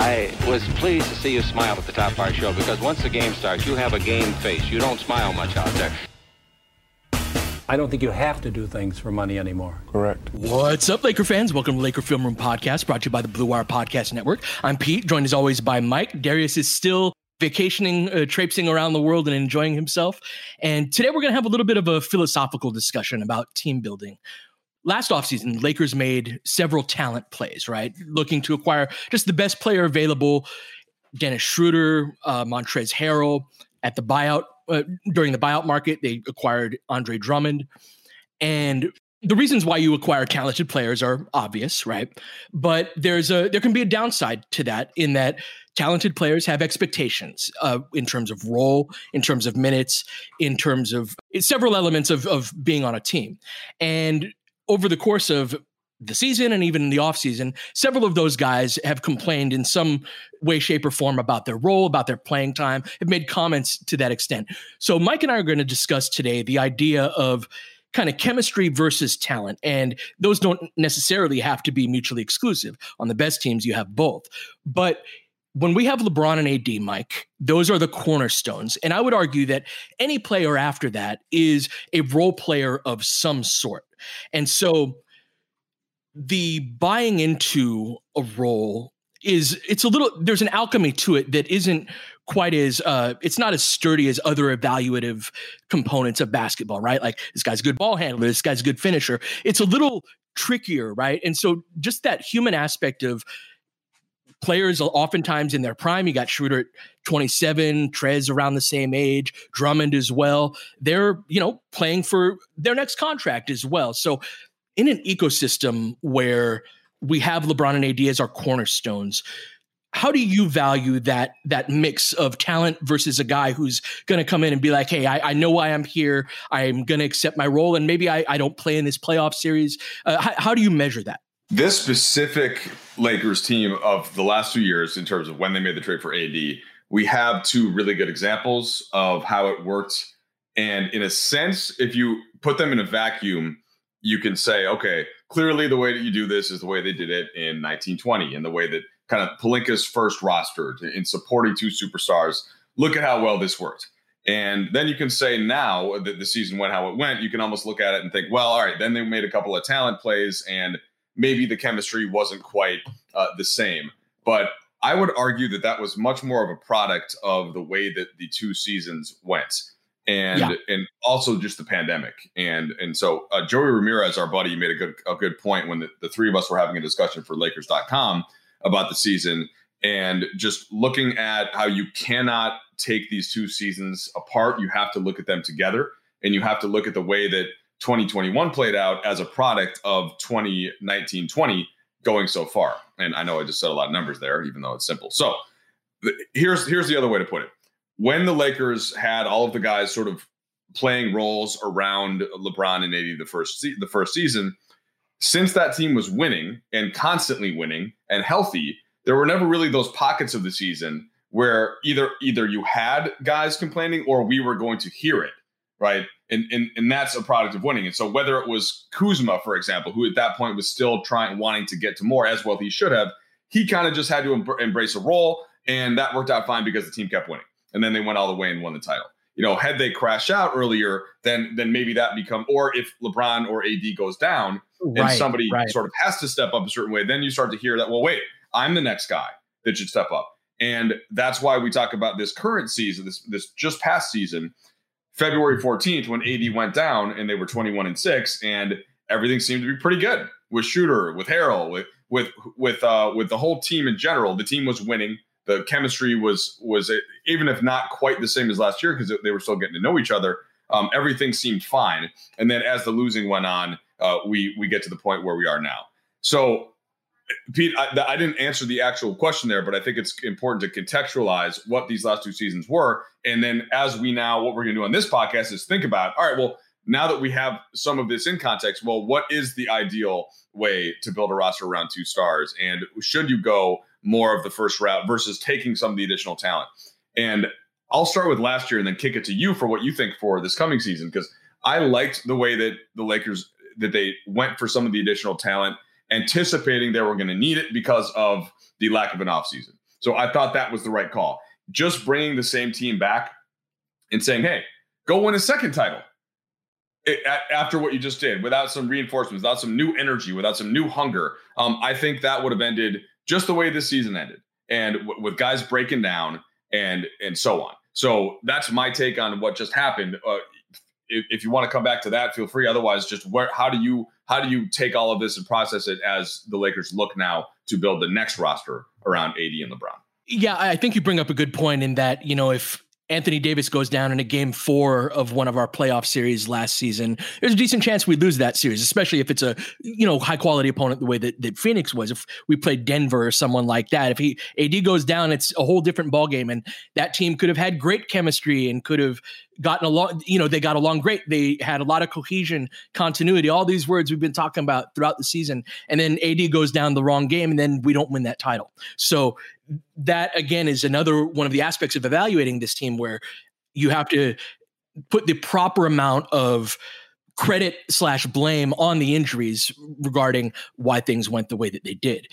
I was pleased to see you smile at the top of our show because once the game starts, you have a game face. You don't smile much out there. I don't think you have to do things for money anymore. Correct. What's up, Laker fans? Welcome to Laker Film Room Podcast, brought to you by the Blue Wire Podcast Network. I'm Pete, joined as always by Mike. Darius is still vacationing, uh, traipsing around the world and enjoying himself. And today we're going to have a little bit of a philosophical discussion about team building. Last offseason, Lakers made several talent plays, right? Looking to acquire just the best player available Dennis Schroeder, uh, Montrezl Harrell at the buyout uh, during the buyout market, they acquired Andre Drummond. And the reasons why you acquire talented players are obvious, right? But there's a there can be a downside to that in that talented players have expectations uh, in terms of role, in terms of minutes, in terms of several elements of of being on a team. And over the course of the season and even in the offseason, several of those guys have complained in some way, shape, or form about their role, about their playing time, have made comments to that extent. So, Mike and I are going to discuss today the idea of kind of chemistry versus talent. And those don't necessarily have to be mutually exclusive. On the best teams, you have both. But when we have LeBron and AD, Mike, those are the cornerstones. And I would argue that any player after that is a role player of some sort. And so, the buying into a role is it's a little there's an alchemy to it that isn't quite as uh it's not as sturdy as other evaluative components of basketball right like this guy's a good ball handler this guy's a good finisher it's a little trickier right and so just that human aspect of players oftentimes in their prime you got Schroeder at 27 Trez around the same age Drummond as well they're you know playing for their next contract as well so in an ecosystem where we have LeBron and AD as our cornerstones, how do you value that that mix of talent versus a guy who's going to come in and be like, "Hey, I, I, know why I'm here. I'm going to accept my role, and maybe I, I don't play in this playoff series." Uh, how, how do you measure that? This specific Lakers team of the last two years, in terms of when they made the trade for AD, we have two really good examples of how it worked. And in a sense, if you put them in a vacuum, you can say, okay, clearly the way that you do this is the way they did it in 1920 and the way that kind of Pelinka's first roster in supporting two superstars. Look at how well this worked. And then you can say now that the season went how it went, you can almost look at it and think, well, all right, then they made a couple of talent plays and maybe the chemistry wasn't quite uh, the same. But I would argue that that was much more of a product of the way that the two seasons went and yeah. and also just the pandemic and and so uh, Joey Ramirez, our buddy, made a good a good point when the, the three of us were having a discussion for Lakers.com about the season and just looking at how you cannot take these two seasons apart. You have to look at them together, and you have to look at the way that 2021 played out as a product of 2019-20 going so far. And I know I just said a lot of numbers there, even though it's simple. So the, here's here's the other way to put it when the Lakers had all of the guys sort of playing roles around LeBron and AD the first se- the first season, since that team was winning and constantly winning and healthy, there were never really those pockets of the season where either either you had guys complaining or we were going to hear it right? And, and and that's a product of winning. And so whether it was Kuzma, for example, who at that point was still trying, wanting to get to more as well he should have, he kind of just had to em- embrace a role, and that worked out fine because the team kept winning. And then they went all the way and won the title. You know, had they crashed out earlier, then then maybe that become, or if LeBron or AD goes down and Right, somebody right. sort of has to step up a certain way, then you start to hear that. Well, wait, I'm the next guy that should step up. And that's why we talk about this current season, this this just past season, February 14th, when AD went down and they were 21 and 6, and everything seemed to be pretty good with Schroeder, with Harrell, with with with uh with the whole team in general. The team was winning. The chemistry was was even if not quite the same as last year because they were still getting to know each other. Um, everything seemed fine. And then as the losing went on, uh, we we get to the point where we are now. So Pete, I, I, didn't answer the actual question there, but I think it's important to contextualize what these last two seasons were. And then, as we now, what we're going to do on this podcast is think about all right, well, now that we have some of this in context, well, what is the ideal way to build a roster around two stars? And should you go more of the first route versus taking some of the additional talent? And I'll start with last year and then kick it to you for what you think for this coming season, because I liked the way that the Lakers that they went for some of the additional talent anticipating they were going to need it because of the lack of an offseason. So I thought that was the right call. Just bringing the same team back and saying, hey, go win a second title it, after what you just did without some reinforcements, without some new energy, without some new hunger. Um, I think that would have ended just the way this season ended and w- with guys breaking down and and so on. So that's my take on what just happened. Uh, if, if, you want to come back to that, feel free. Otherwise, just where how do you how do you take all of this and process it as the Lakers look now to build the next roster around AD and LeBron? Yeah, I think you bring up a good point in that you know if Anthony Davis goes down in a game four of one of our playoff series last season, there's a decent chance we lose that series, especially if it's a you know high quality opponent the way that, that Phoenix was. If we played Denver or someone like that, if he AD goes down, it's a whole different ballgame, and that team could have had great chemistry and could have gotten along. You know, they got along great. They had a lot of cohesion, continuity, all these words we've been talking about throughout the season, and then AD goes down the wrong game, and then we don't win that title. So that again is another one of the aspects of evaluating this team where you have to put the proper amount of credit slash blame on the injuries regarding why things went the way that they did.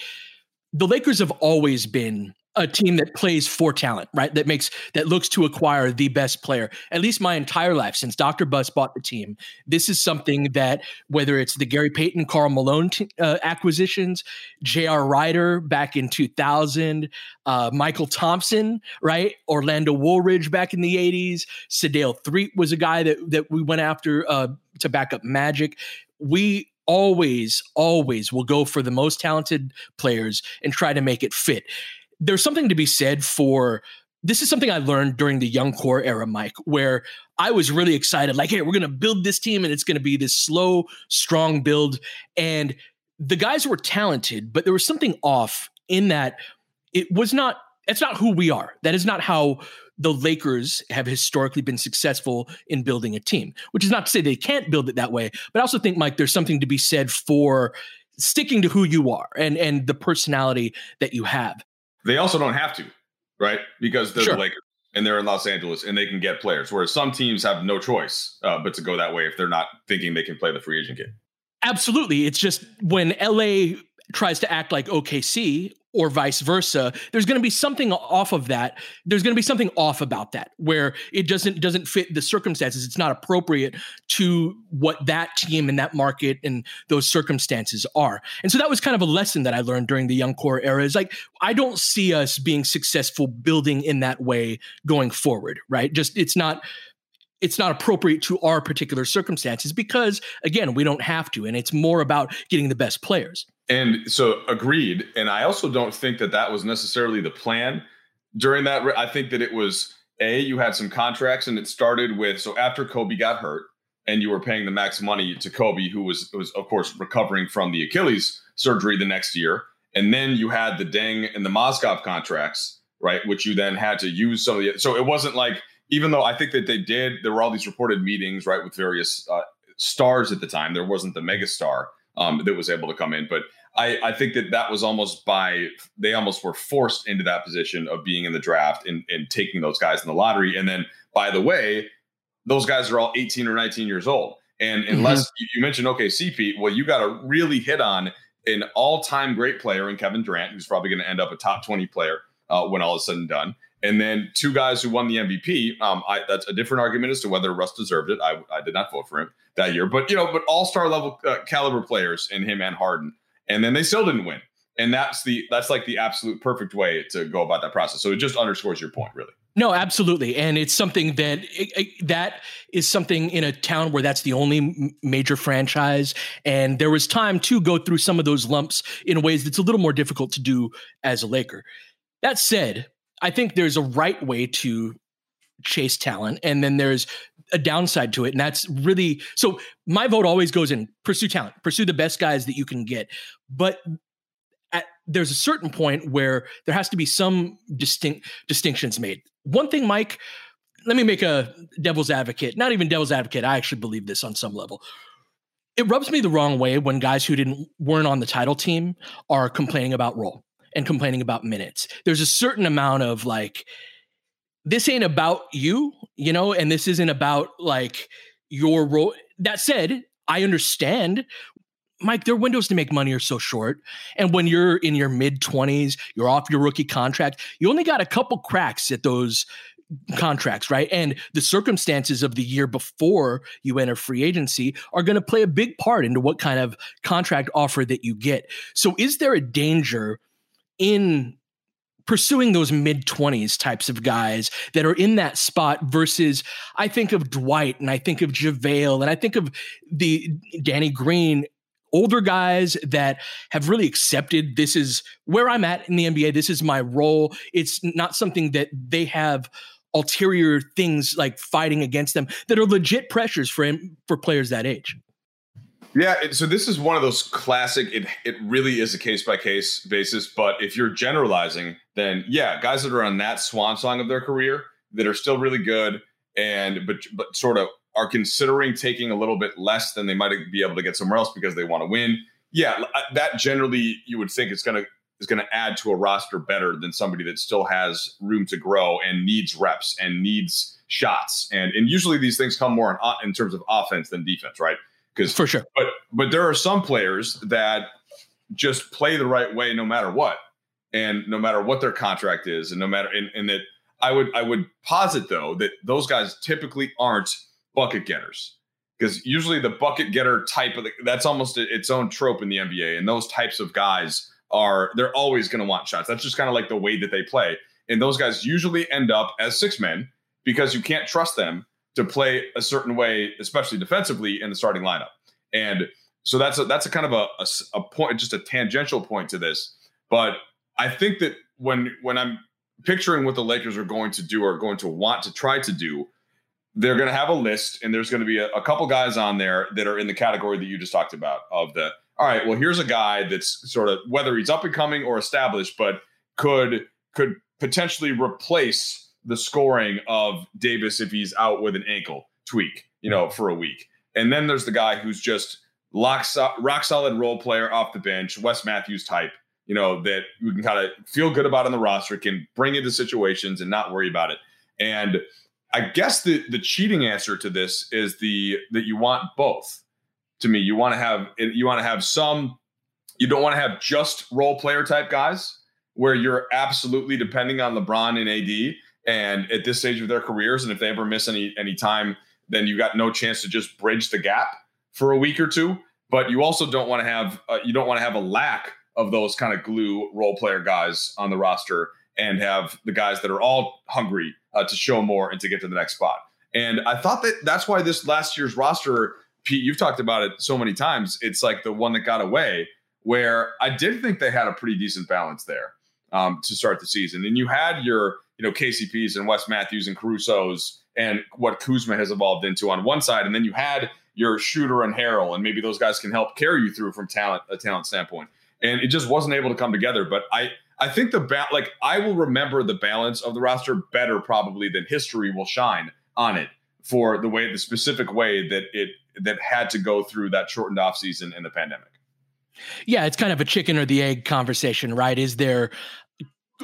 The Lakers have always been a team that plays for talent, right? That makes that looks to acquire the best player. At least my entire life since Dr. Buss bought the team, this is something that whether it's the Gary Payton, Karl Malone t- uh, acquisitions, J.R. Rider back in 2000, uh, Mychal Thompson, right? Orlando Woolridge back in the 80s, Sedale Threatt was a guy that that we went after uh, to back up Magic. We always, always will go for the most talented players and try to make it fit there's something to be said for this is something I learned during the young core era, Mike, where I was really excited. Like, hey, we're going to build this team and it's going to be this slow, strong build. And the guys were talented, but there was something off in that it was not, that's not who we are. That is not how the Lakers have historically been successful in building a team, which is not to say they can't build it that way. But I also think, Mike, there's something to be said for sticking to who you are and, and the personality that you have. They also don't have to, right? Because they're Sure. the Lakers and they're in Los Angeles and they can get players. Whereas some teams have no choice uh, but to go that way if they're not thinking they can play the free agent game. Absolutely. It's just when LA tries to act like OKC or vice versa, there's going to be something off of that. There's going to be something off about that where it doesn't doesn't fit the circumstances. It's not appropriate to what that team and that market and those circumstances are. And so that was kind of a lesson that I learned during the young core era is like I don't see us being successful building in that way going forward, right? Just it's not it's not appropriate to our particular circumstances because again we don't have to and it's more about getting the best players And so agreed. And I also don't think that that was necessarily the plan during that. I think that it was a you had some contracts and it started with so after Kobe got hurt and you were paying the max money to Kobe, who was was of course recovering from the Achilles surgery the next year, and then you had the Deng and the Mozgov contracts, right, which you then had to use some of the. So it wasn't like even though I think that they did, there were all these reported meetings, right, with various uh, stars at the time. There wasn't the megastar um, that was able to come in, but I, I think that that was almost by they almost were forced into that position of being in the draft and, and taking those guys in the lottery. And then, by the way, those guys are all 18 or 19 years old. And unless mm-hmm. you mentioned OKC, Pete, well, you got to really hit on an all-time great player in Kevin Durant, who's probably going to end up a top 20 player uh, when all is said and done. And then two guys who won the MVP. Um, I, that's a different argument as to whether Russ deserved it. I, I did not vote for him that year, but you know, but all-star level uh, caliber players in him and Harden, and then they still didn't win. And that's the that's like the absolute perfect way to go about that process. So it just underscores your point, really. No, absolutely, and it's something that it, it, that is something in a town where that's the only major franchise, and there was time to go through some of those lumps in ways that's a little more difficult to do as a Laker. That said, I think there's a right way to chase talent, and then there's a downside to it, and that's really so. My vote always goes in pursue talent, pursue the best guys that you can get, but there's a certain point where there has to be some distinct distinctions made. One thing, Mike, let me make a devil's advocate. Not even devil's advocate. I actually believe this on some level. It rubs me the wrong way when guys who didn't weren't on the title team are complaining about role and complaining about minutes. There's a certain amount of like, this ain't about you, you know, and this isn't about like your role. That said, I understand Mike, their windows to make money are so short. And when you're in your mid 20s, you're off your rookie contract, you only got a couple cracks at those contracts, right? And the circumstances of the year before you enter free agency are going to play a big part into what kind of contract offer that you get. So, is there a danger in pursuing those mid 20s types of guys that are in that spot versus I think of Dwight and I think of JaVale and I think of the Danny Green older guys that have really accepted this is where I'm at in the NBA. This is my role. It's not something that they have ulterior things like fighting against them that are legit pressures for him for players that age. Yeah, so this is one of those classic. It it really is a case by case basis. But if you're generalizing, then yeah, guys that are on that swan song of their career that are still really good and but but sort of are considering taking a little bit less than they might be able to get somewhere else because they want to win. Yeah, uh, that generally you would think going to is going to add to a roster better than somebody that still has room to grow and needs reps and needs shots. And and usually these things come more in, in terms of offense than defense, right? Because for sure. But but there are some players that just play the right way no matter what, and no matter what their contract is, and no matter and, and that I would I would posit though that those guys typically aren't bucket getters because usually the bucket getter type of the, that's almost its own trope in the NBA. And those types of guys are they're always going to want shots. That's just kind of like the way that they play. And those guys usually end up as six men because you can't trust them to play a certain way, especially defensively in the starting lineup. And so that's a, that's a kind of a, a, a point, just a tangential point to this. But I think that when when I'm picturing what the Lakers are going to do or going to want to try to do, they're going to have a list and there's going to be a, a, couple guys on there that are in the category that you just talked about of the all right well here's a guy that's sort of whether he's up and coming or established but could could potentially replace the scoring of davis if he's out with an ankle tweak you know for a week and then there's the guy who's just lock, rock solid role player off the bench wes matthews type you know that you can kind of feel good about on the roster can bring into situations and not worry about it and I guess the the cheating answer to this is the that you want both. To me, you want to have you want to have some. You don't want to have just role player type guys where you're absolutely depending on LeBron and AD. And at this stage of their careers, and if they ever miss any any time, then you got no chance to just bridge the gap for a week or two. But you also don't want to have uh, you don't want to have a lack of those kind of glue role player guys on the roster and have the guys that are all hungry uh, to show more and to get to the next spot. And I thought that that's why this last year's roster, Pete, you've talked about it so many times. It's like the one that got away, where I did think they had a pretty decent balance there um, to start the season. And you had your, you know, KCPs and Wes Matthews and Caruso's and what Kuzma has evolved into on one side, and then you had your Schroeder and Harrell, and maybe those guys can help carry you through from talent a talent standpoint. And it just wasn't able to come together. But I I think the ba- like I will remember the balance of the roster better probably than history will shine on it for the way the specific way that it that had to go through that shortened off season in the pandemic. Yeah, it's kind of a chicken or the egg conversation, right? Is there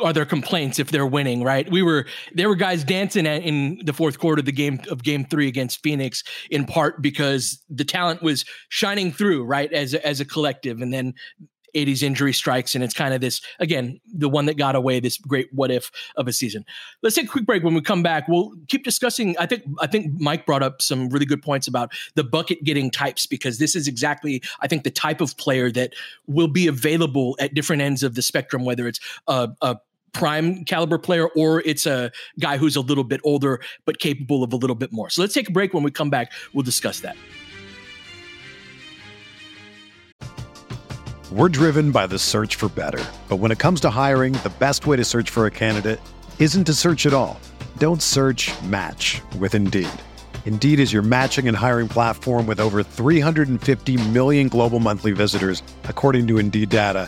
are their complaints if they're winning, right? We were there were guys dancing in the fourth quarter of the game of game 3 against Phoenix in part because the talent was shining through, right? As as a collective and then AD's injury strikes and it's kind of this again the one that got away this great what if of a season let's take a quick break when we come back we'll keep discussing i think i think mike brought up some really good points about the bucket getting types because this is exactly i think the type of player that will be available at different ends of the spectrum whether it's a, a prime caliber player or it's a guy who's a little bit older but capable of a little bit more so let's take a break when we come back we'll discuss that We're driven by the search for better. But when it comes to hiring, the best way to search for a candidate isn't to search at all. Don't search match with Indeed. Indeed is your matching and hiring platform with over 350 million global monthly visitors, according to Indeed data,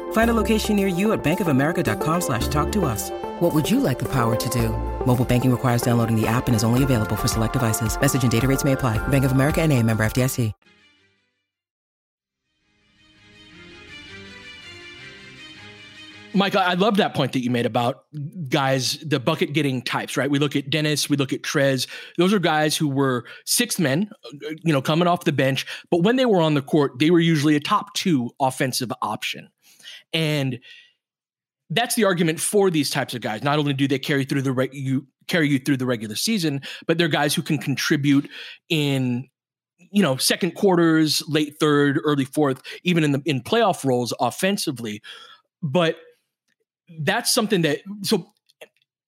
Find a location near you at bankofamerica.com slash talk to us. What would you like the power to do? Mobile banking requires downloading the app and is only available for select devices. Message and data rates may apply. Bank of America and a member FDIC. Mike, I love that point that you made about guys, the bucket getting types, right? We look at Dennis, we look at Trez. Those are guys who were sixth men, uh, you know, coming off the bench. But when they were on the court, they were usually a top two offensive option. And that's the argument for these types of guys. Not only do they carry through the re- you carry you through the regular season, but they're guys who can contribute in you know second quarters, late third, early fourth, even in the in playoff roles offensively. But that's something that so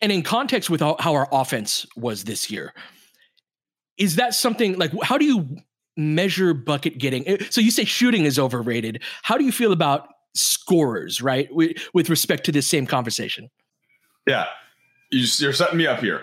and in context with how, how our offense was this year is that something like how do you measure bucket getting so you say shooting is overrated how do you feel about scorers right? With, with respect to this same conversation. Yeah. You're setting me up here.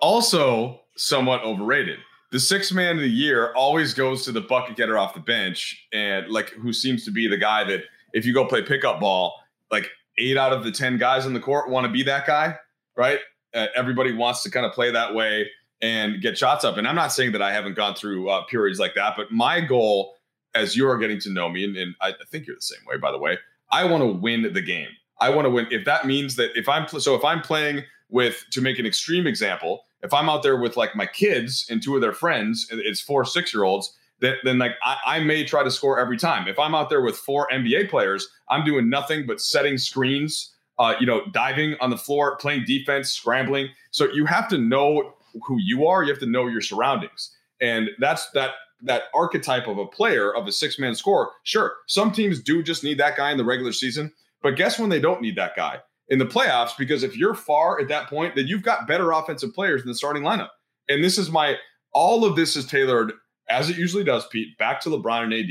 Also somewhat overrated. The sixth man of the year always goes to the bucket getter off the bench and like who seems to be the guy that if you go play pickup ball like eight out of the 10 guys on the court want to be that guy, right? Uh, everybody wants to kind of play that way and get shots up. And I'm not saying that I haven't gone through uh, periods like that, but my goal as you're getting to know me, and, and I think you're the same way, by the way, I want to win the game. I want to win. If that means that if I'm, so if I'm playing with, to make an extreme example, if I'm out there with like my kids and two of their friends, it's four six year olds, then, then like I, I, may try to score every time. If I'm out there with four NBA players, I'm doing nothing but setting screens, uh, you know, diving on the floor, playing defense, scrambling. So you have to know who you are. You have to know your surroundings, and that's that that archetype of a player of a six man score. Sure, some teams do just need that guy in the regular season, but guess when they don't need that guy in the playoffs? Because if you're far at that point, then you've got better offensive players in the starting lineup. And this is my all of this is tailored as it usually does, Pete, back to LeBron and AD.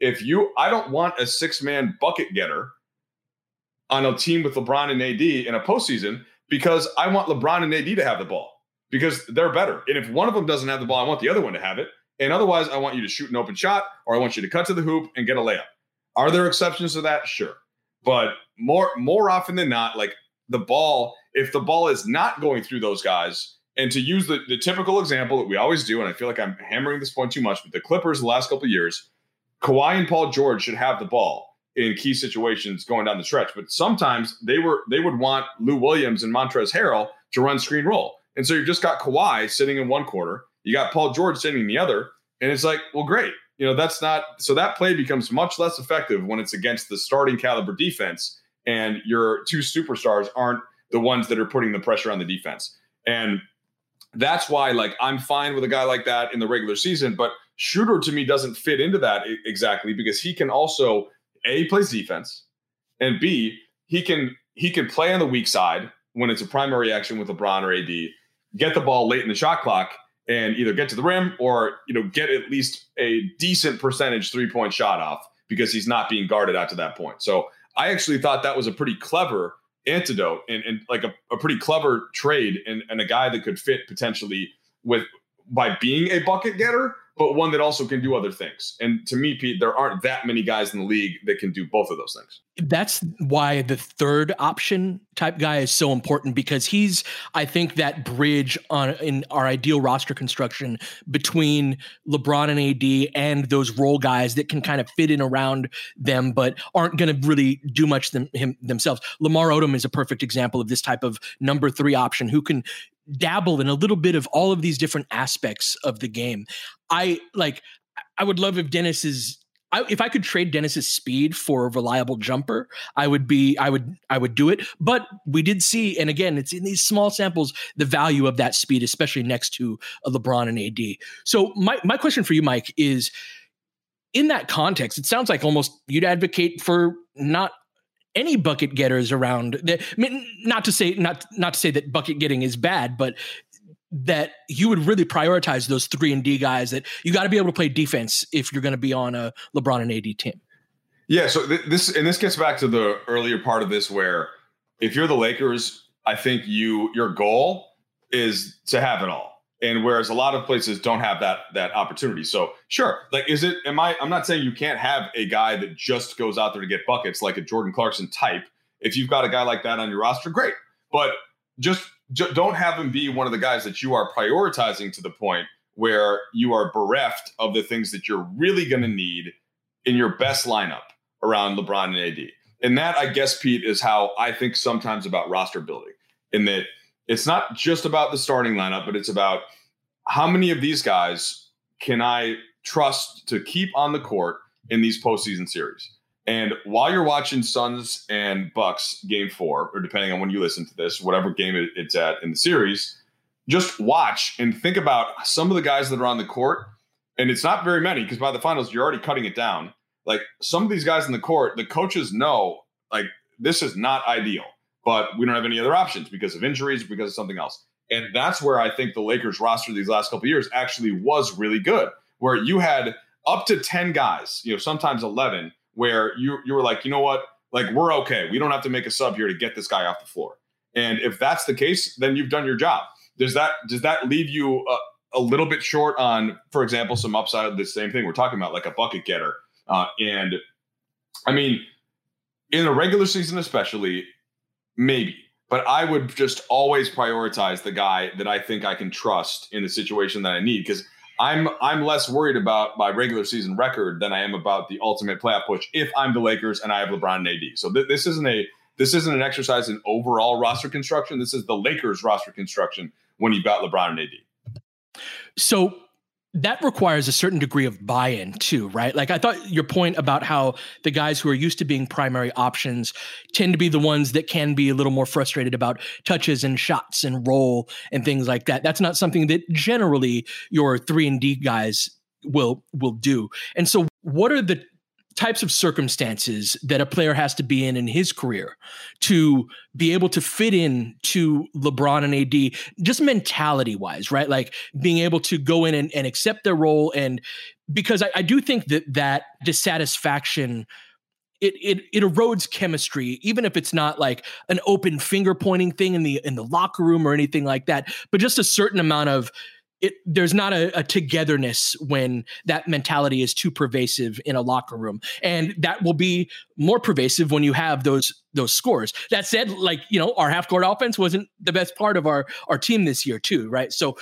If you, I don't want a six man bucket getter on a team with LeBron and AD in a postseason because I want LeBron and AD to have the ball because they're better. And if one of them doesn't have the ball, I want the other one to have it. And otherwise, I want you to shoot an open shot or I want you to cut to the hoop and get a layup. Are there exceptions to that? Sure. But more more often than not, like the ball, if the ball is not going through those guys, and to use the, the typical example that we always do, and I feel like I'm hammering this point too much, but the Clippers the last couple years, Kawhi and Paul George should have the ball in key situations going down the stretch. But sometimes they were they would want Lou Williams and Montrezl Harrell to run screen roll. And so you've just got Kawhi sitting in one corner, you got Paul George in the other, and it's like, well, great. You know, that's not so that play becomes much less effective when it's against the starting caliber defense and your two superstars aren't the ones that are putting the pressure on the defense. And that's why, like, I'm fine with a guy like that in the regular season, but Schroeder to me doesn't fit into that exactly because he can also a plays defense, and b he can he can play on the weak side when it's a primary action with LeBron or AD, get the ball late in the shot clock, and either get to the rim or you know get at least a decent percentage three point shot off because he's not being guarded out to that point. So I actually thought that was a pretty clever antidote and, and like a, a pretty clever trade and, and a guy that could fit potentially with by being a bucket getter but one that also can do other things. And to me, Pete, there aren't that many guys in the league that can do both of those things. That's why the third option type guy is so important because he's, I think, that bridge on in our ideal roster construction between LeBron and AD and those role guys that can kind of fit in around them, but aren't going to really do much them, him, themselves. Lamar Odom is a perfect example of this type of number three option who can dabble in a little bit of all of these different aspects of the game. I like I would love if Dennis is I, if I could trade Dennis's speed for a reliable jumper, I would be I would I would do it. But we did see, and again, it's in these small samples, the value of that speed, especially next to a LeBron and AD. So my my question for you, Mike, is in that context, it sounds like almost you'd advocate for not any bucket getters around. I mean, not to say not not to say that bucket getting is bad, but that you would really prioritize those three and D guys. That you got to be able to play defense if you're going to be on a LeBron and AD team. Yeah. So th- this and this gets back to the earlier part of this, where if you're the Lakers, I think you your goal is to have it all and whereas a lot of places don't have that that opportunity. So sure like is it am i i'm not saying you can't have a guy that just goes out there to get buckets like a jordan clarkson type. If you've got a guy like that on your roster great. But just, don't have him be one of the guys that you are prioritizing to the point where you are bereft of the things that you're really going to need in your best lineup around lebron and ad and that i guess pete is how i think sometimes about roster building in that it's not just about the starting lineup, but it's about how many of these guys can I trust to keep on the court in these postseason series. And while you're watching Suns and Bucks game four, or depending on when you listen to this, whatever game it's at in the series, just watch and think about some of the guys that are on the court. And it's not very many because by the finals, you're already cutting it down. Like some of these guys in the court, the coaches know like this is not ideal but we don't have any other options because of injuries, because of something else. And that's where I think the Lakers roster these last couple years actually was really good, where you had up to 10 guys, you know, sometimes 11, where you you were like, you know what, like we're okay. We don't have to make a sub here to get this guy off the floor. And if that's the case, then you've done your job. Does that does that leave you a, a little bit short on, for example, some upside of the same thing we're talking about, like a bucket getter? Uh, and I mean, in a regular season, especially, Maybe. But I would just always prioritize the guy that I think I can trust in the situation that I need because I'm I'm less worried about my regular season record than I am about the ultimate playoff push if I'm the Lakers and I have LeBron and AD. So th- this isn't a this isn't an exercise in overall roster construction. This is the Lakers roster construction when you've got LeBron and AD. So that requires a certain degree of buy-in too right? Like i thought your point about how the guys who are used to being primary options tend to be the ones that can be a little more frustrated about touches and shots and role and things like that. That's not something that generally your 3 and D guys will will do. And so what are the types of circumstances that a player has to be in in his career to be able to fit in to LeBron and AD, just mentality wise, right? Like being able to go in and, and accept their role. And because I, I do think that that dissatisfaction it, it it erodes chemistry, even if it's not like an open finger pointing thing in the in the locker room or anything like that, but just a certain amount of it there's not a, a, togetherness when that mentality is too pervasive in a locker room. And that will be more pervasive when you have those those scores. That said like you know our half court offense wasn't the best part of our our team this year too right? So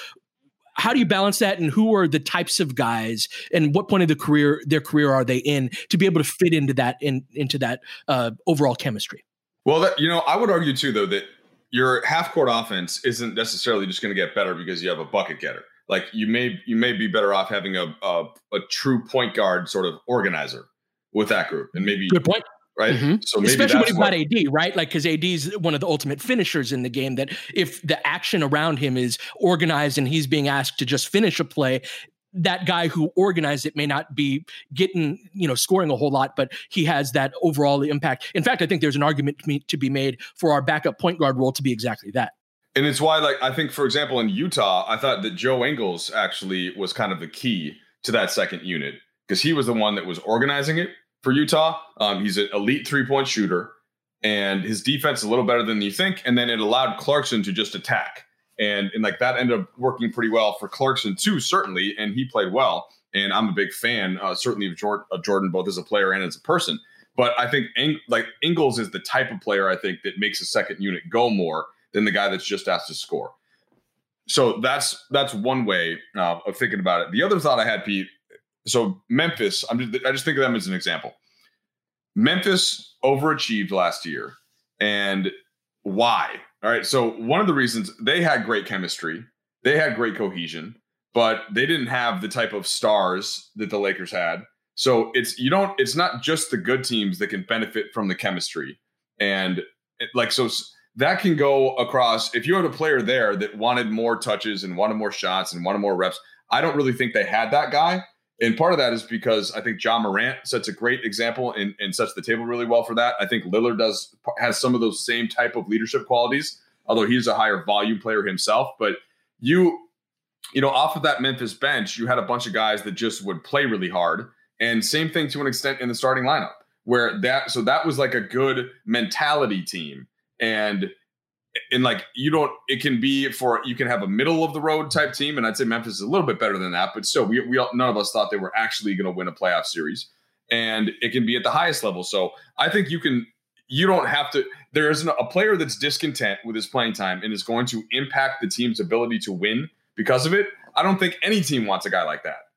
how do you balance that and who are the types of guys and what point of the career their career are they in to be able to fit into that in into that uh, overall chemistry? Well that, you know i would argue too though that your half court offense isn't necessarily just going to get better because you have a bucket getter. Like you may you may be better off having a a, a true point guard sort of organizer with that group, and maybe good point right? Mm-hmm. So especially when you've got AD, right? Like because AD is one of the ultimate finishers in the game. That if the action around him is organized and he's being asked to just finish a play, that guy who organized it may not be getting, you know, scoring a whole lot, but he has that overall impact. In fact, I think there's an argument to be made for our backup point guard role to be exactly that. And it's why, like, I think, for example, in Utah, I thought that Joe Ingles actually was kind of the key to that second unit because he was the one that was organizing it for Utah. Um, he's an elite three point shooter, and his defense is a little better than you think. And then it allowed Clarkson to just attack and and like that ended up working pretty well for Clarkson too, certainly, and he played well. And I'm a big fan, uh, certainly of Jordan, of Jordan, both as a player and as a person. But I think like Ingles is the type of player I think that makes a second unit go more than the guy that's just asked to score. So that's that's one way uh, of thinking about it. The other thought I had, Pete. So Memphis, I'm just, I just think of them as an example. Memphis overachieved last year, and why? All right. So one of the reasons they had great chemistry, they had great cohesion, but they didn't have the type of stars that the Lakers had. So it's you don't it's not just the good teams that can benefit from the chemistry. And it, like so that can go across if you had a player there that wanted more touches and wanted more shots and wanted more reps. I don't really think they had that guy. And part of that is because I think Ja Morant sets a great example and, and sets the table really well for that. I think Lillard does has some of those same type of leadership qualities, although he's a higher volume player himself. But you, you know, off of that Memphis bench, you had a bunch of guys that just would play really hard. And same thing to an extent in the starting lineup, where that so that was like a good mentality team. And and like you don't it can be for you can have a middle of the road type team and i'd say memphis is a little bit better than that but still we, we all, none of us thought they were actually going to win a playoff series and it can be at the highest level. So i think you can you don't have to there isn't a player that's discontent with his playing time and is going to impact the team's ability to win because of it. I don't think any team wants a guy like that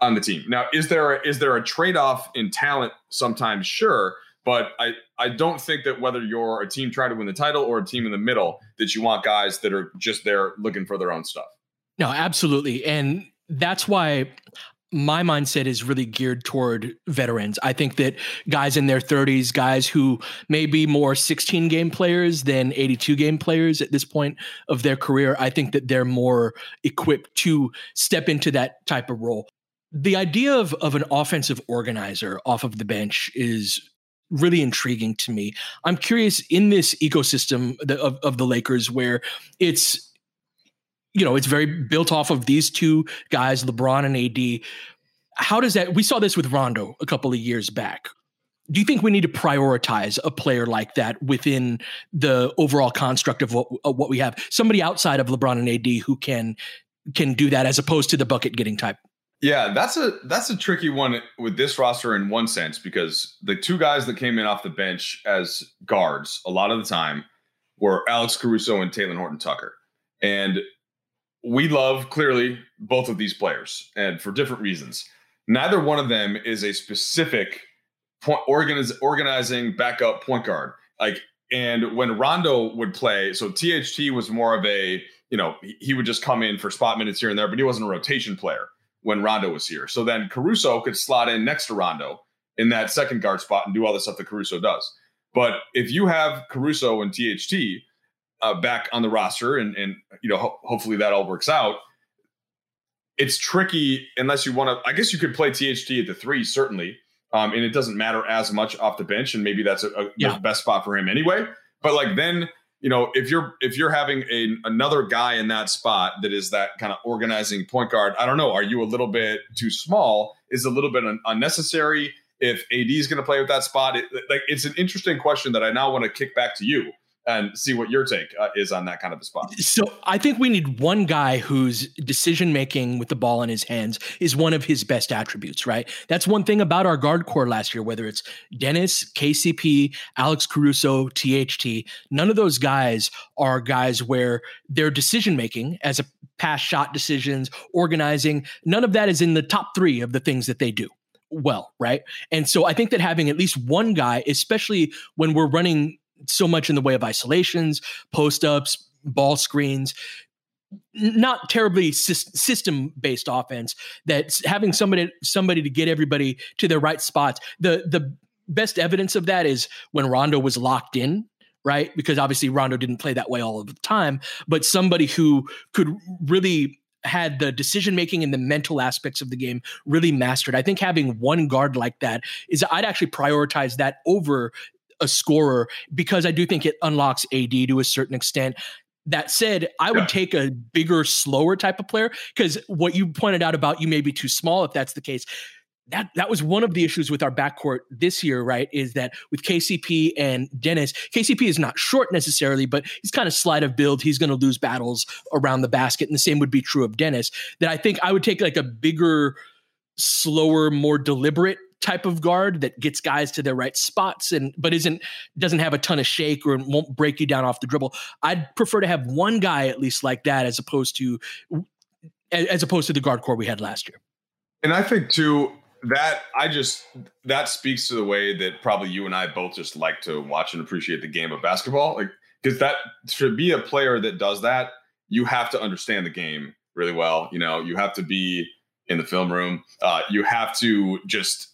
on the team. Now is there a, is there a trade-off in talent? Sometimes sure but I, I don't think that whether you're a team trying to win the title or a team in the middle, that you want guys that are just there looking for their own stuff. No, absolutely. And that's why my mindset is really geared toward veterans. I think that guys in their 30s, guys who may be more 16 game players than 82 game players at this point of their career, I think that they're more equipped to step into that type of role. The idea of, of an offensive organizer off of the bench is really intriguing to me. I'm curious in this ecosystem of, of the Lakers where it's you know, it's very built off of these two guys, LeBron and AD. How does that we saw this with Rondo a couple of years back. Do you think we need to prioritize a player like that within the overall construct of what, of what we have? Somebody outside of LeBron and AD who can can do that as opposed to the bucket getting type yeah, that's a that's a tricky one with this roster in one sense because the two guys that came in off the bench as guards a lot of the time were Alex Caruso and Talen Horton Tucker. And we love clearly both of these players and for different reasons. Neither one of them is a specific point organiz, organizing backup point guard. Like and when Rondo would play, so THT was more of a, you know, he would just come in for spot minutes here and there, but he wasn't a rotation player when Rondo was here. So then Caruso could slot in next to Rondo in that second guard spot and do all the stuff that Caruso does. But if you have Caruso and THT uh, back on the roster, and and you know ho- hopefully that all works out, it's tricky unless you want to. I guess you could play THT at the three certainly, um, and it doesn't matter as much off the bench, and maybe that's a, a yeah. the best spot for him anyway. But like then you know, if you're if you're having a another guy in that spot that is that kind of organizing point guard, I don't know. Are you a little bit too small? Is a little bit un- unnecessary? If AD is going to play with that spot, it, like it's an interesting question that I now want to kick back to you and see what your take uh, is on that kind of a spot. So I think we need one guy whose decision making with the ball in his hands is one of his best attributes, right? That's one thing about our guard core last year, whether it's Dennis, KCP, Alex Caruso, THT, none of those guys are guys where their decision making as a pass shot decisions, organizing, none of that is in the top three of the things that they do well, right? And so I think that having at least one guy, especially when we're running so much in the way of isolations, post ups, ball screens not terribly system based offense that having somebody somebody to get everybody to their right spots the the best evidence of that is when Rondo was locked in right because obviously Rondo didn't play that way all of the time but somebody who could really had the decision making and the mental aspects of the game really mastered. I think having one guard like that is I'd actually prioritize that over a scorer because I do think it unlocks AD to a certain extent. That said, I would take a bigger, slower type of player because what you pointed out about you may be too small if that's the case that that was one of the issues with our backcourt this year, right? Is that with KCP and Dennis, KCP is not short necessarily, but he's kind of slight of build. He's going to lose battles around the basket, and the same would be true of Dennis. That I think I would take like a bigger, slower, more deliberate type of guard that gets guys to their right spots and but isn't doesn't have a ton of shake or won't break you down off the dribble. I'd prefer to have one guy at least like that as opposed to as opposed to the guard core we had last year. And I think too, that I just that speaks to the way that probably you and I both just like to watch and appreciate the game of basketball. Like because that to be a player that does that, you have to understand the game really well. You know, you have to be in the film room. Uh, you have to just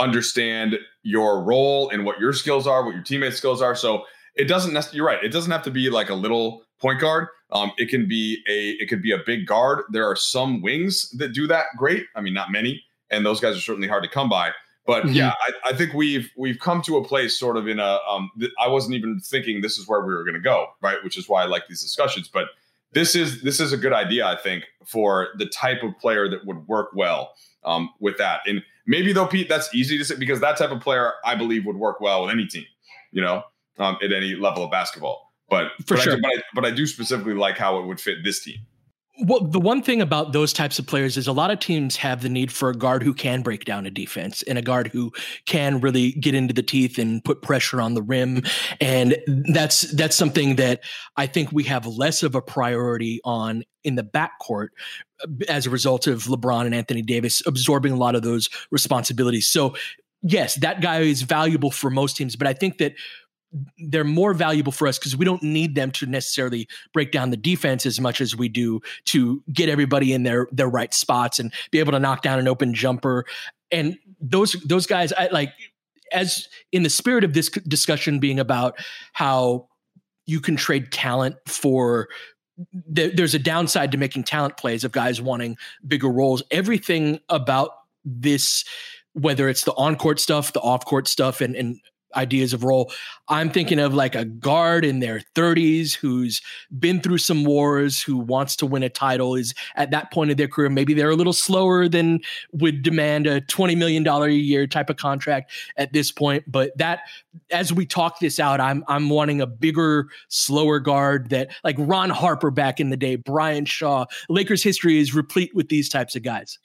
understand your role and what your skills are, what your teammates' skills are. So it doesn't necessarily. You're right. It doesn't have to be like a little point guard. Um, it can be a it could be a big guard. There are some wings that do that great. I mean, not many and those guys are certainly hard to come by. But mm-hmm. yeah, I, I, think we've we've come to a place sort of in a. Um, th- I wasn't even thinking this is where we were going to go, right? Which is why I like these discussions. But this is this is a good idea, I think, for the type of player that would work well um, with that. And maybe though, Pete, that's easy to say because that type of player I believe would work well with any team, you know, um, at any level of basketball. But for but sure, I, but, I, but I do specifically like how it would fit this team. Well, the one thing about those types of players is a lot of teams have the need for a guard who can break down a defense and a guard who can really get into the teeth and put pressure on the rim. And that's that's something that I think we have less of a priority on in the backcourt uh, as a result of LeBron and Anthony Davis absorbing a lot of those responsibilities. So yes, that guy is valuable for most teams, but I think that they're more valuable for us because we don't need them to necessarily break down the defense as much as we do to get everybody in their their right spots and be able to knock down an open jumper. And those those guys, I like as in the spirit of this discussion being about how you can trade talent for there's a downside to making talent plays of guys wanting bigger roles. Everything about this whether it's the on-court stuff, the off-court stuff, and, and ideas of role. I'm thinking of like a guard in their 30s who's been through some wars, who wants to win a title, is at that point of their career. Maybe they're a little slower than would demand a $20 million a year type of contract at this point. But that, as we talk this out, I'm I'm wanting a bigger, slower guard that like Ron Harper back in the day, Brian Shaw. Lakers history is replete with these types of guys.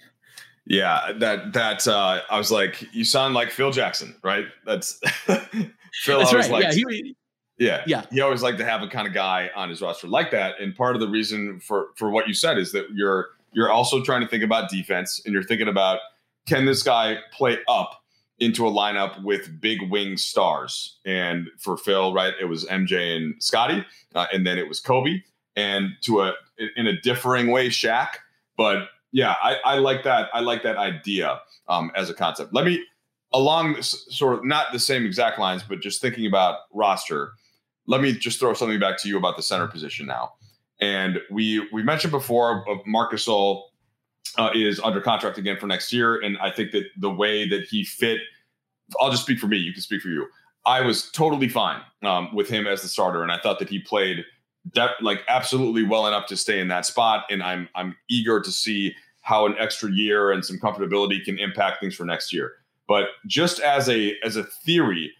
Yeah, that that uh, I was like, you sound like Phil Jackson, right? That's Phil. That's right. Liked, yeah, he, yeah, yeah. He always liked to have a kind of guy on his roster like that. And part of the reason for for what you said is that you're you're also trying to think about defense, and you're thinking about can this guy play up into a lineup with big wing stars? And for Phil, right, it was MJ and Scottie, uh, and then it was Kobe, and to a in a differing way, Shaq. But yeah, I, I like that. I like that idea um, as a concept. Let me along this, sort of not the same exact lines, but just thinking about roster. Let me just throw something back to you about the center position now. And we we mentioned before, uh, Marc uh, is under contract again for next year, and I think that the way that he fit, I'll just speak for me. You can speak for you. I was totally fine um, with him as the starter, and I thought that he played de- like absolutely well enough to stay in that spot. And I'm I'm eager to see how an extra year and some comfortability can impact things for next year. But just as a as a theory,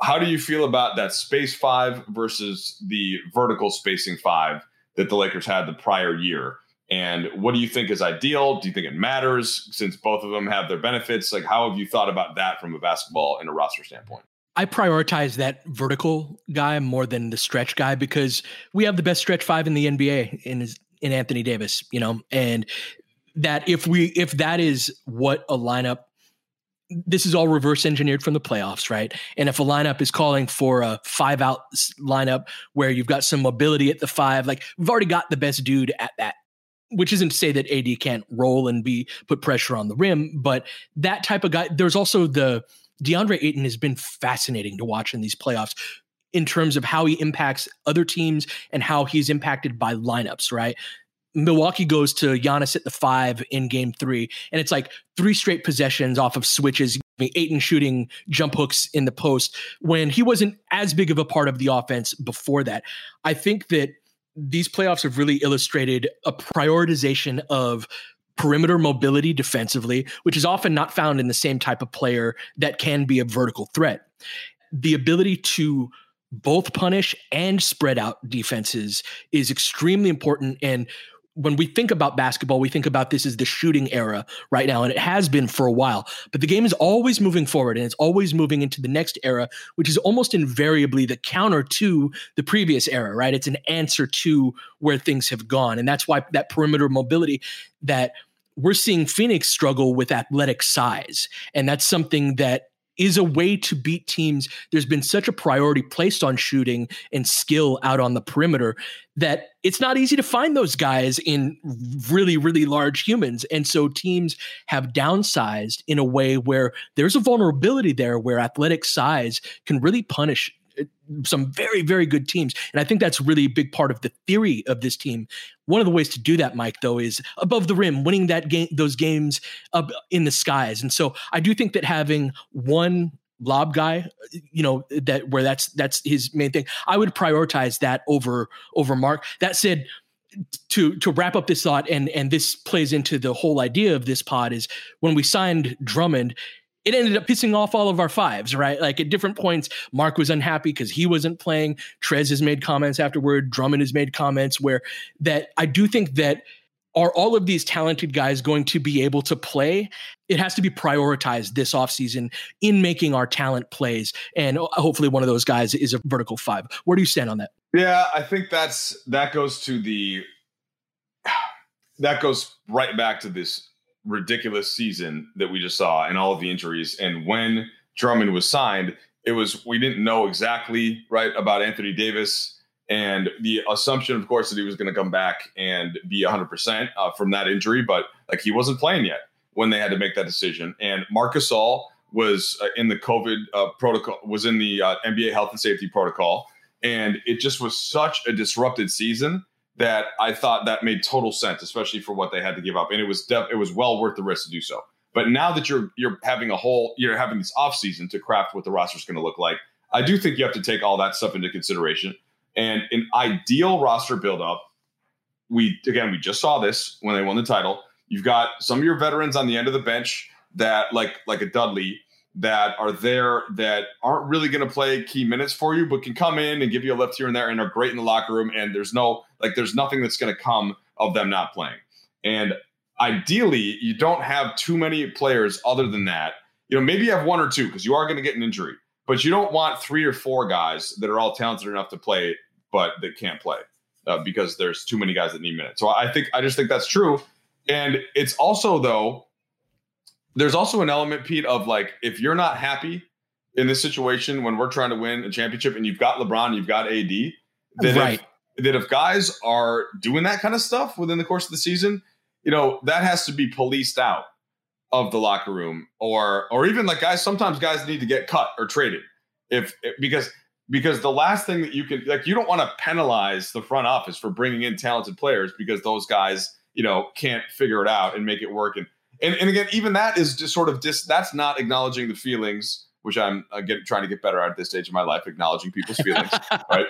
how do you feel about that space five versus the vertical spacing five that the Lakers had the prior year? And what do you think is ideal? Do you think it matters since both of them have their benefits? Like, how have you thought about that from a basketball and a roster standpoint? I prioritize that vertical guy more than the stretch guy because we have the best stretch five in the NBA in in Anthony Davis, you know, and that if we if that is what a lineup this is all reverse engineered from the playoffs, right? And if a lineup is calling for a five out lineup where you've got some mobility at the five, like we've already got the best dude at that. Which isn't to say that AD can't roll and be put pressure on the rim, but that type of guy. There's also the DeAndre Ayton has been fascinating to watch in these playoffs in terms of how he impacts other teams and how he's impacted by lineups, right? Milwaukee goes to Giannis at the five in game three, and it's like three straight possessions off of switches. Ayton shooting jump hooks in the post when he wasn't as big of a part of the offense before that. I think that these playoffs have really illustrated a prioritization of perimeter mobility defensively, which is often not found in the same type of player that can be a vertical threat. The ability to both punish and spread out defenses is extremely important. And when we think about basketball, we think about this as the shooting era right now, and it has been for a while. But the game is always moving forward and it's always moving into the next era, which is almost invariably the counter to the previous era, right? It's an answer to where things have gone. And that's why that perimeter mobility that we're seeing Phoenix struggle with athletic size. And that's something that is a way to beat teams. There's been such a priority placed on shooting and skill out on the perimeter that it's not easy to find those guys in really, really large humans. And so teams have downsized in a way where there's a vulnerability there where athletic size can really punish some very, very good teams. And I think that's really a big part of the theory of this team. One of the ways to do that, Mike, though, is above the rim, winning that game, those games up in the skies. And so I do think that having one lob guy, you know, that where that's that's his main thing. I would prioritize that over over Marc. That said, to to wrap up this thought and and this plays into the whole idea of this pod is when we signed Drummond it ended up pissing off all of our fives, right? Like at different points, Marc was unhappy because he wasn't playing. Trez has made comments afterward. Drummond has made comments where that I do think that are all of these talented guys going to be able to play? It has to be prioritized this offseason in making our talent plays. And hopefully one of those guys is a vertical five. Where do you stand on that? Yeah, I think that's that goes to the that goes right back to this ridiculous season that we just saw and all of the injuries. And when Drummond was signed, it was we didn't know exactly right about Anthony Davis and the assumption, of course, that he was going to come back and be 100% uh, from that injury, but like he wasn't playing yet when they had to make that decision. And Marc Gasol was uh, in the COVID uh, protocol, was in the uh, NBA health and safety protocol, and it just was such a disrupted season that I thought that made total sense, especially for what they had to give up, and it was def- it was well worth the risk to do so. But now that you're you're having a whole you're having this off season to craft what the roster is going to look like, I do think you have to take all that stuff into consideration. And an ideal roster buildup, we again we just saw this when they won the title. You've got some of your veterans on the end of the bench that like like a Dudley that are there that aren't really going to play key minutes for you, but can come in and give you a lift here and there and are great in the locker room. And there's no, like, there's nothing that's going to come of them not playing. And ideally, you don't have too many players other than that. You know, maybe you have one or two because you are going to get an injury, but you don't want three or four guys that are all talented enough to play, but that can't play uh, because there's too many guys that need minutes. So I think, I just think that's true. And it's also, though, there's also an element, Pete, of like if you're not happy in this situation when we're trying to win a championship and you've got LeBron, you've got AD, that right. if, that if guys are doing that kind of stuff within the course of the season, you know that has to be policed out of the locker room, or or even like guys. Sometimes guys need to get cut or traded if because because the last thing that you can like you don't want to penalize the front office for bringing in talented players because those guys you know can't figure it out and make it work and and, and again, even that is just sort of dis, that's not acknowledging the feelings, which I'm again trying to get better at this stage of my life, acknowledging people's feelings. right?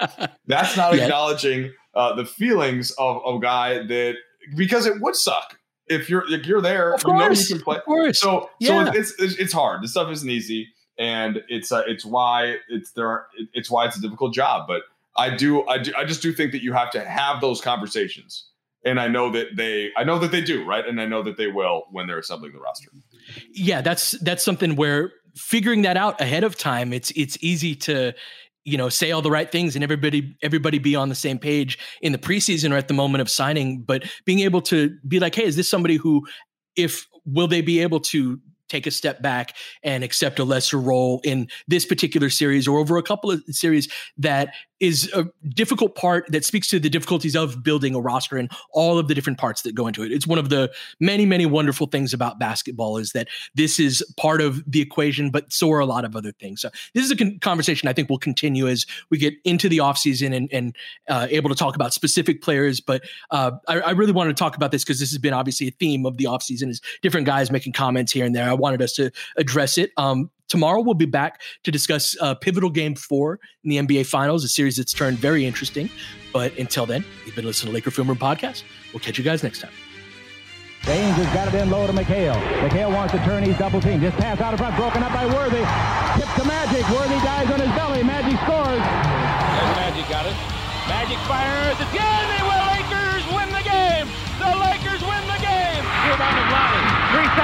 That's not yeah. acknowledging uh, the feelings of, of a guy that because it would suck if you're if you're there, of course, you know you can play. Of course. So yeah. so it's, it's it's hard. This stuff isn't easy, and it's uh, it's why it's there. It's why it's a difficult job. But I do I do I just do think that you have to have those conversations and I know that they I know that they do, right? And I know that they will when they're assembling the roster. Yeah, that's that's something where figuring that out ahead of time, it's it's easy to you know say all the right things and everybody everybody be on the same page in the preseason or at the moment of signing but being able to be like hey is this somebody who if will they be able to take a step back and accept a lesser role in this particular series or over a couple of series that is a difficult part that speaks to the difficulties of building a roster and all of the different parts that go into it. It's one of the many, many wonderful things about basketball is that this is part of the equation, but so are a lot of other things. So this is a con- conversation I think will continue as we get into the offseason and, and uh, able to talk about specific players. But uh, I, I, really wanted to talk about this because this has been obviously a theme of the offseason is different guys making comments here and there. I wanted us to address it. Um, tomorrow we'll be back to discuss uh, pivotal game four in the NBA Finals, a series that's turned very interesting. But until then, you've been listening to Laker Film Room Podcast. We'll catch you guys next time. James has got it in low to McHale. McHale wants to turn. He's double team. Just pass out of front, broken up by Worthy. Tip to Magic. Worthy dies on his belly. Magic scores. There's Magic got it. Magic fires. It's good.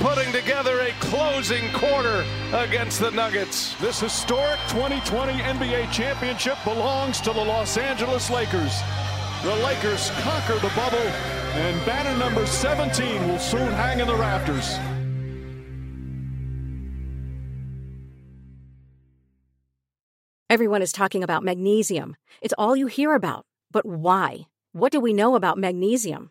putting together a closing quarter against the Nuggets. This historic 2020 NBA championship belongs to the Los Angeles Lakers. The Lakers conquer the bubble, and banner number 17 will soon hang in the rafters. Everyone is talking about magnesium. It's all you hear about. But why? What do we know about magnesium?